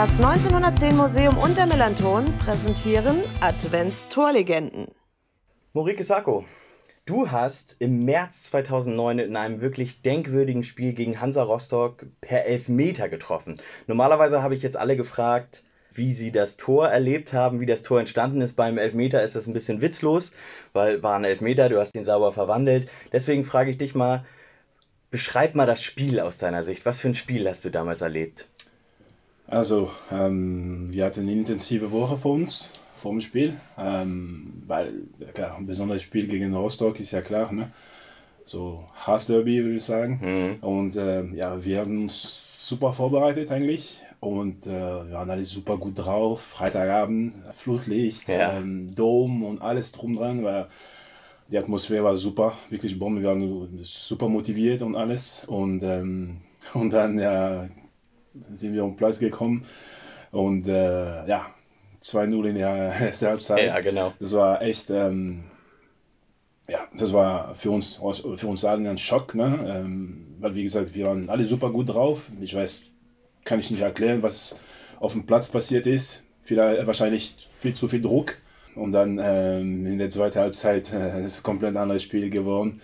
Das 1910 Museum und der Melanton präsentieren Adventstorlegenden. Morike Sacco, du hast im März 2009 in einem wirklich denkwürdigen Spiel gegen Hansa Rostock per Elfmeter getroffen. Normalerweise habe ich jetzt alle gefragt, wie sie das Tor erlebt haben, wie das Tor entstanden ist. Beim Elfmeter ist das ein bisschen witzlos, weil war ein Elfmeter, du hast ihn sauber verwandelt. Deswegen frage ich dich mal, beschreib mal das Spiel aus deiner Sicht. Was für ein Spiel hast du damals erlebt? Also, ähm, wir hatten eine intensive Woche vor uns, vor dem Spiel, ähm, weil, klar, ein besonderes Spiel gegen Rostock ist ja klar, ne? So Hassderby, würde ich sagen. Mhm. Und äh, ja, wir haben uns super vorbereitet eigentlich und äh, wir waren alle super gut drauf. Freitagabend, Flutlicht, ja. ähm, Dom und alles drum dran, weil die Atmosphäre war super, wirklich Bombe. Wir waren super motiviert und alles. Und, ähm, und dann ja, sind wir den Platz gekommen und äh, ja, 2-0 in der ersten Halbzeit. Ja, genau. Das war echt, ähm, ja, das war für uns, für uns alle ein Schock, ne? Ähm, weil wie gesagt, wir waren alle super gut drauf. Ich weiß, kann ich nicht erklären, was auf dem Platz passiert ist. Vielleicht, wahrscheinlich viel zu viel Druck. Und dann ähm, in der zweiten Halbzeit äh, ist komplett ein anderes Spiel geworden.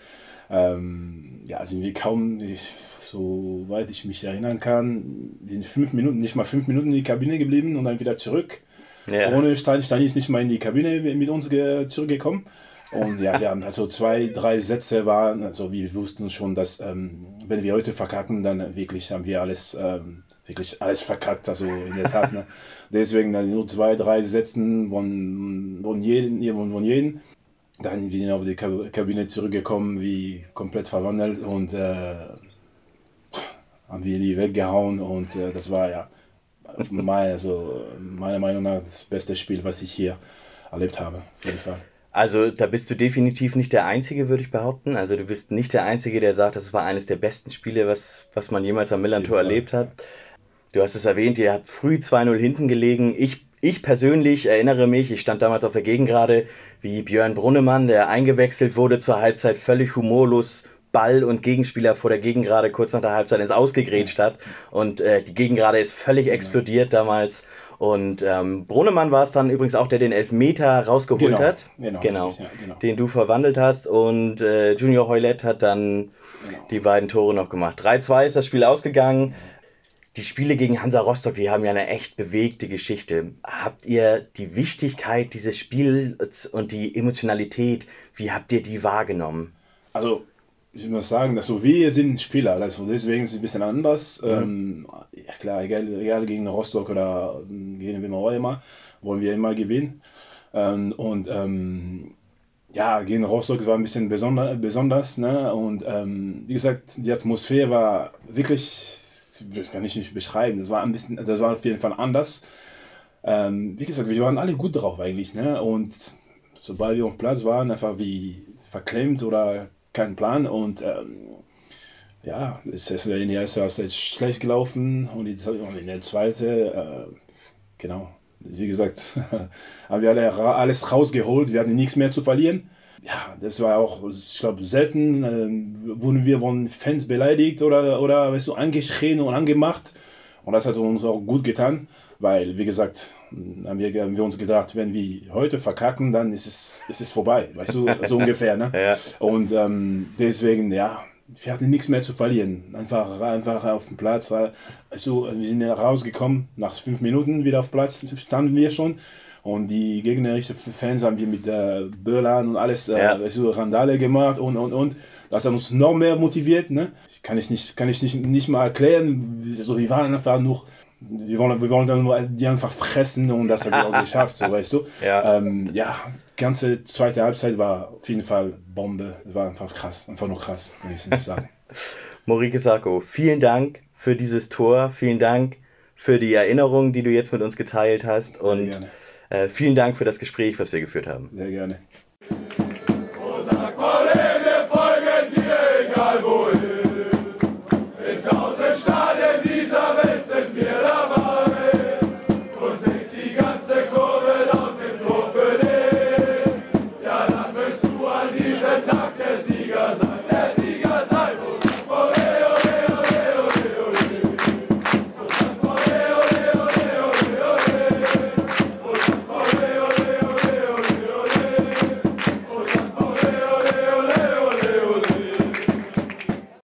Ähm, ja, sind wir kaum, ich, soweit ich mich erinnern kann, wir sind fünf Minuten, nicht mal fünf Minuten in die Kabine geblieben und dann wieder zurück. Ja. Ohne Stein, Stein ist nicht mal in die Kabine mit uns zurückgekommen. Und ja, wir haben also zwei, drei Sätze waren, also wir wussten schon, dass ähm, wenn wir heute verkacken, dann wirklich haben wir alles, ähm, wirklich alles verkackt, also in der Tat. Ne? Deswegen dann nur zwei, drei Sätzen von, von jedem, von, von jedem. Dann wir sind auf die Kabine zurückgekommen, wie komplett verwandelt und äh, haben wir die weggehauen und äh, das war ja mein, also meiner Meinung nach das beste Spiel, was ich hier erlebt habe, auf jeden Fall. Also da bist du definitiv nicht der Einzige, würde ich behaupten. Also du bist nicht der Einzige, der sagt, das war eines der besten Spiele, was, was man jemals am Millantor erlebt hat. Du hast es erwähnt, ihr habt früh 2-0 hinten gelegen. Ich, ich persönlich erinnere mich, ich stand damals auf der Gegengrade, wie Björn Brunnemann, der eingewechselt wurde zur Halbzeit, völlig humorlos Ball und Gegenspieler vor der Gegengrade kurz nach der Halbzeit ins Ausgegrätscht hat. Und äh, die Gegengrade ist völlig explodiert damals. Und ähm, Brunnemann war es dann übrigens auch, der den Elfmeter rausgeholt genau, hat. Genau, genau, richtig, ja, genau, Den du verwandelt hast. Und äh, Junior Hoylett hat dann genau. die beiden Tore noch gemacht. 3-2 ist das Spiel ausgegangen. Die Spiele gegen Hansa Rostock, die haben ja eine echt bewegte Geschichte. Habt ihr die Wichtigkeit dieses Spiels und die Emotionalität, wie habt ihr die wahrgenommen? Also ich muss sagen, dass so wir sind Spieler, also deswegen ist es ein bisschen anders. Mhm. Ähm, ja klar, egal, egal gegen Rostock oder gegen wen auch immer, wollen wir immer gewinnen. Ähm, und ähm, ja, gegen Rostock war ein bisschen besonder, besonders. Ne? Und ähm, wie gesagt, die Atmosphäre war wirklich, das kann ich nicht beschreiben, das war ein bisschen, das war auf jeden Fall anders. Ähm, wie gesagt, wir waren alle gut drauf eigentlich. Ne? Und sobald wir auf Platz waren, einfach wie verklemmt oder keinen Plan und ähm, ja, es ist in der ersten Halbzeit schlecht gelaufen und in der zweiten, äh, genau, wie gesagt, haben wir alle alles rausgeholt, wir hatten nichts mehr zu verlieren. Ja, das war auch, ich glaube, selten äh, wurden wir von Fans beleidigt oder, oder weißt du, angeschrien und angemacht. Und das hat uns auch gut getan, weil, wie gesagt, haben wir, haben wir uns gedacht, wenn wir heute verkacken, dann ist es, ist es vorbei, weißt du, so ungefähr. Ne? ja. Und ähm, deswegen, ja, wir hatten nichts mehr zu verlieren. Einfach, einfach auf dem Platz. Du, wir sind rausgekommen, nach fünf Minuten wieder auf Platz standen wir schon. Und die gegnerischen Fans haben wir mit äh, Böllern und alles, äh, ja. du, Randale gemacht und, und, und. Das hat uns noch mehr motiviert. Ne? Kann ich nicht, kann ich nicht, nicht mal erklären. So, wir waren einfach nur wir wollen, wir wollen dann nur die einfach fressen und das haben wir auch geschafft, so weißt du. Ja. Ähm, ja, ganze zweite Halbzeit war auf jeden Fall Bombe. Es war einfach krass, einfach nur krass, kann ich nicht sagen. Morike Sacco, vielen Dank für dieses Tor, vielen Dank für die Erinnerungen, die du jetzt mit uns geteilt hast Sehr und äh, vielen Dank für das Gespräch, was wir geführt haben. Sehr gerne.